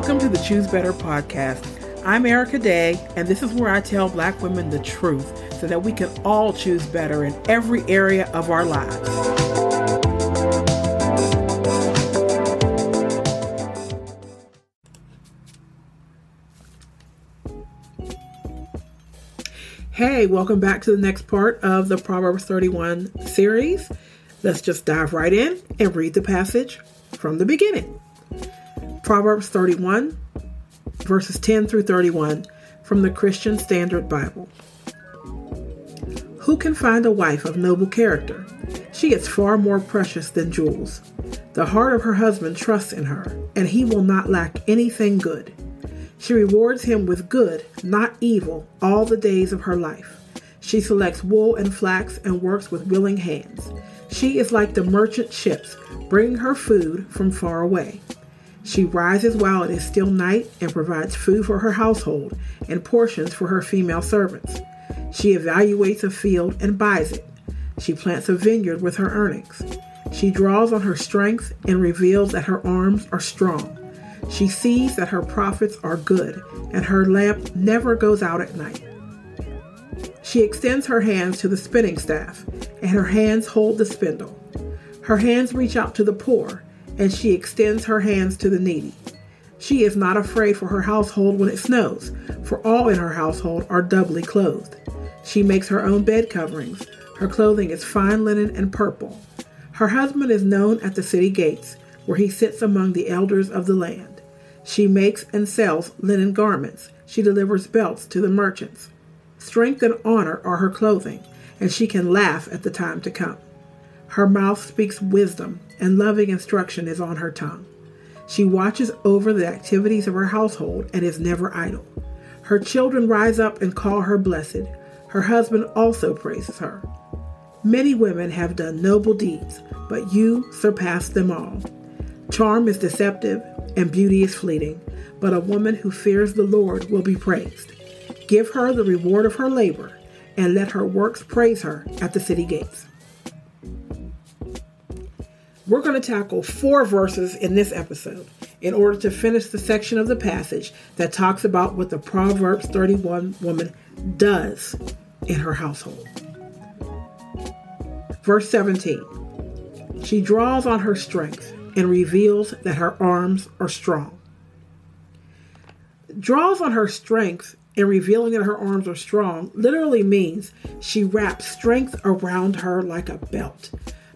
Welcome to the Choose Better podcast. I'm Erica Day, and this is where I tell Black women the truth so that we can all choose better in every area of our lives. Hey, welcome back to the next part of the Proverbs 31 series. Let's just dive right in and read the passage from the beginning. Proverbs 31, verses 10 through 31 from the Christian Standard Bible. Who can find a wife of noble character? She is far more precious than jewels. The heart of her husband trusts in her, and he will not lack anything good. She rewards him with good, not evil, all the days of her life. She selects wool and flax and works with willing hands. She is like the merchant ships, bringing her food from far away. She rises while it is still night and provides food for her household and portions for her female servants. She evaluates a field and buys it. She plants a vineyard with her earnings. She draws on her strength and reveals that her arms are strong. She sees that her profits are good and her lamp never goes out at night. She extends her hands to the spinning staff, and her hands hold the spindle. Her hands reach out to the poor and she extends her hands to the needy. She is not afraid for her household when it snows, for all in her household are doubly clothed. She makes her own bed coverings. Her clothing is fine linen and purple. Her husband is known at the city gates, where he sits among the elders of the land. She makes and sells linen garments. She delivers belts to the merchants. Strength and honor are her clothing, and she can laugh at the time to come. Her mouth speaks wisdom, and loving instruction is on her tongue. She watches over the activities of her household and is never idle. Her children rise up and call her blessed. Her husband also praises her. Many women have done noble deeds, but you surpass them all. Charm is deceptive and beauty is fleeting, but a woman who fears the Lord will be praised. Give her the reward of her labor, and let her works praise her at the city gates. We're going to tackle four verses in this episode in order to finish the section of the passage that talks about what the Proverbs 31 woman does in her household. Verse 17 She draws on her strength and reveals that her arms are strong. Draws on her strength and revealing that her arms are strong literally means she wraps strength around her like a belt.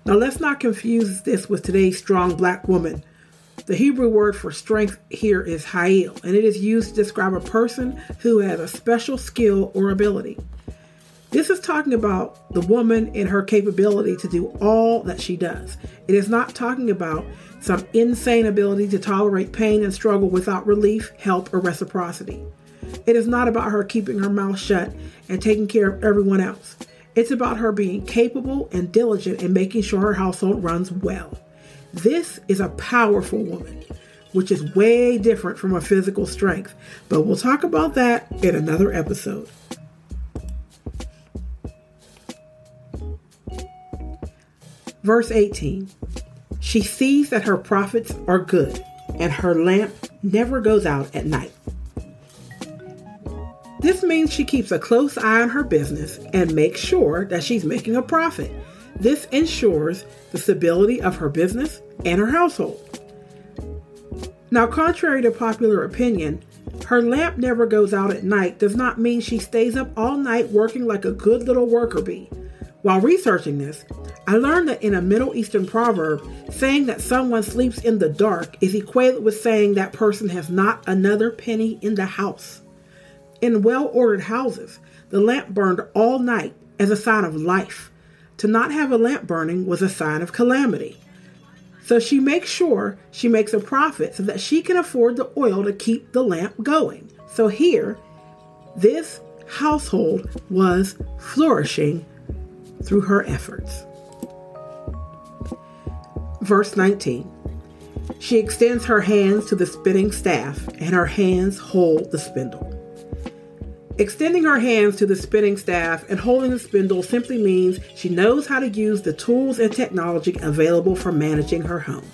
Now, let's not confuse this with today's strong black woman. The Hebrew word for strength here is ha'il, and it is used to describe a person who has a special skill or ability. This is talking about the woman and her capability to do all that she does. It is not talking about some insane ability to tolerate pain and struggle without relief, help, or reciprocity. It is not about her keeping her mouth shut and taking care of everyone else. It's about her being capable and diligent in making sure her household runs well. This is a powerful woman, which is way different from a physical strength, but we'll talk about that in another episode. Verse 18 She sees that her profits are good, and her lamp never goes out at night. This means she keeps a close eye on her business and makes sure that she's making a profit. This ensures the stability of her business and her household. Now, contrary to popular opinion, her lamp never goes out at night does not mean she stays up all night working like a good little worker bee. While researching this, I learned that in a Middle Eastern proverb, saying that someone sleeps in the dark is equated with saying that person has not another penny in the house. In well ordered houses, the lamp burned all night as a sign of life. To not have a lamp burning was a sign of calamity. So she makes sure she makes a profit so that she can afford the oil to keep the lamp going. So here, this household was flourishing through her efforts. Verse 19 She extends her hands to the spinning staff, and her hands hold the spindle. Extending her hands to the spinning staff and holding the spindle simply means she knows how to use the tools and technology available for managing her home.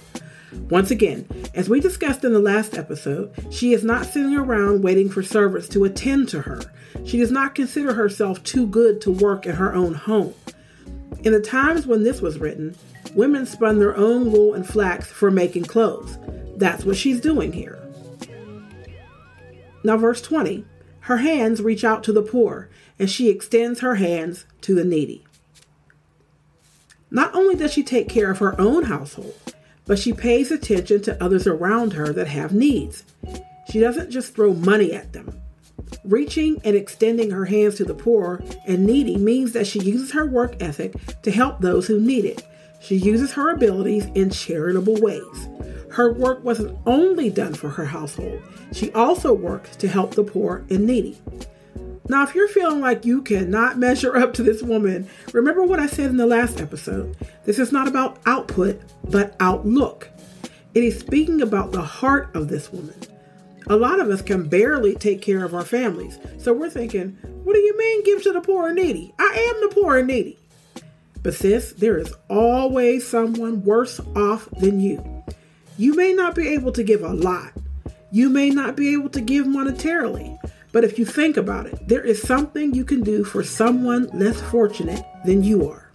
Once again, as we discussed in the last episode, she is not sitting around waiting for servants to attend to her. She does not consider herself too good to work in her own home. In the times when this was written, women spun their own wool and flax for making clothes. That's what she's doing here. Now, verse 20 her hands reach out to the poor, and she extends her hands to the needy. Not only does she take care of her own household, but she pays attention to others around her that have needs. She doesn't just throw money at them. Reaching and extending her hands to the poor and needy means that she uses her work ethic to help those who need it. She uses her abilities in charitable ways. Her work wasn't only done for her household, she also worked to help the poor and needy. Now, if you're feeling like you cannot measure up to this woman, remember what I said in the last episode. This is not about output, but outlook. It is speaking about the heart of this woman. A lot of us can barely take care of our families, so we're thinking, what do you mean give to the poor and needy? I am the poor and needy. But sis, there is always someone worse off than you. You may not be able to give a lot, you may not be able to give monetarily, but if you think about it, there is something you can do for someone less fortunate than you are.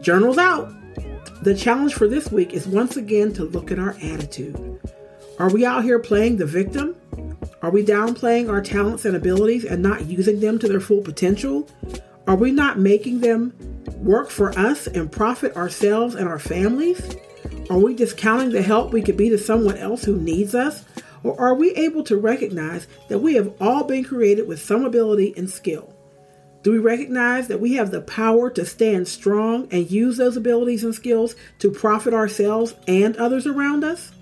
Journals out. The challenge for this week is once again to look at our attitude. Are we out here playing the victim? Are we downplaying our talents and abilities and not using them to their full potential? Are we not making them work for us and profit ourselves and our families? Are we discounting the help we could be to someone else who needs us? Or are we able to recognize that we have all been created with some ability and skill? Do we recognize that we have the power to stand strong and use those abilities and skills to profit ourselves and others around us?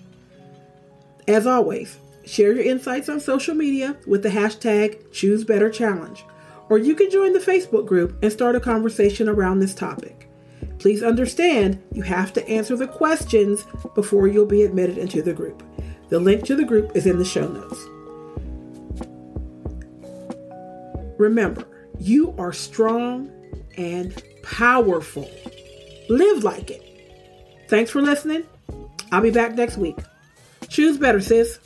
As always, share your insights on social media with the hashtag ChooseBetterChallenge, or you can join the Facebook group and start a conversation around this topic. Please understand you have to answer the questions before you'll be admitted into the group. The link to the group is in the show notes. Remember, you are strong and powerful. Live like it. Thanks for listening. I'll be back next week. Choose better, sis.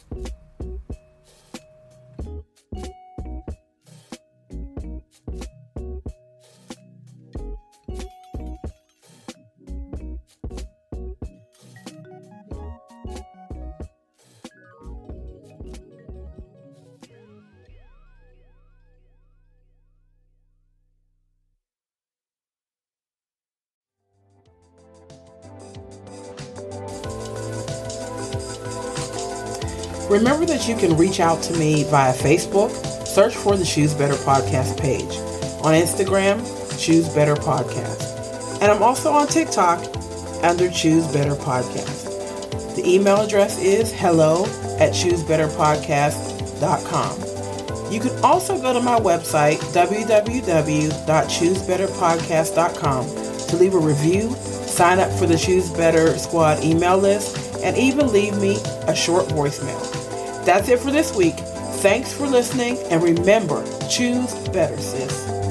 Remember that you can reach out to me via Facebook, search for the Choose Better Podcast page. On Instagram, Choose Better Podcast. And I'm also on TikTok under Choose Better Podcast. The email address is hello at choosebetterpodcast.com. You can also go to my website, www.choosebetterpodcast.com, to leave a review, sign up for the Choose Better Squad email list, and even leave me a short voicemail. That's it for this week. Thanks for listening, and remember choose better, sis.